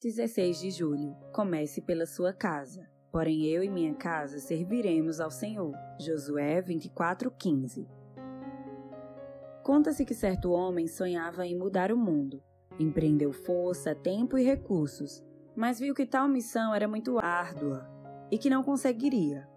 16 de julho. Comece pela sua casa. Porém, eu e minha casa serviremos ao Senhor. Josué 24:15. Conta-se que certo homem sonhava em mudar o mundo. Empreendeu força, tempo e recursos, mas viu que tal missão era muito árdua e que não conseguiria.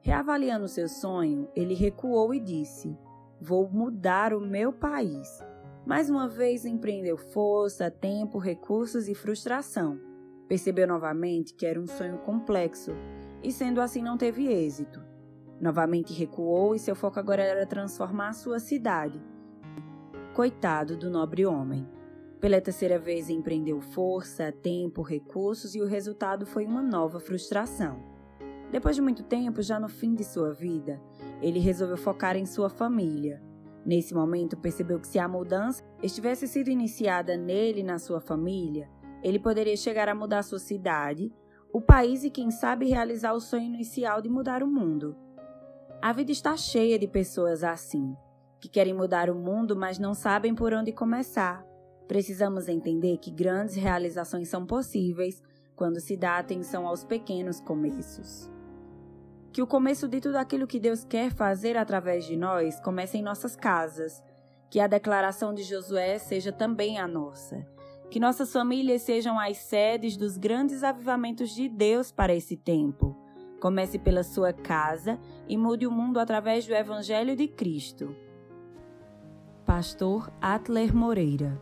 Reavaliando seu sonho, ele recuou e disse: Vou mudar o meu país. Mais uma vez empreendeu força, tempo, recursos e frustração. Percebeu novamente que era um sonho complexo e, sendo assim, não teve êxito. Novamente recuou e seu foco agora era transformar a sua cidade. Coitado do nobre homem. Pela terceira vez empreendeu força, tempo, recursos e o resultado foi uma nova frustração. Depois de muito tempo, já no fim de sua vida, ele resolveu focar em sua família. Nesse momento, percebeu que se a mudança estivesse sido iniciada nele e na sua família, ele poderia chegar a mudar sua cidade, o país e, quem sabe, realizar o sonho inicial de mudar o mundo. A vida está cheia de pessoas assim, que querem mudar o mundo, mas não sabem por onde começar. Precisamos entender que grandes realizações são possíveis quando se dá atenção aos pequenos começos. Que o começo de tudo aquilo que Deus quer fazer através de nós comece em nossas casas. Que a declaração de Josué seja também a nossa. Que nossas famílias sejam as sedes dos grandes avivamentos de Deus para esse tempo. Comece pela sua casa e mude o mundo através do Evangelho de Cristo. Pastor Atler Moreira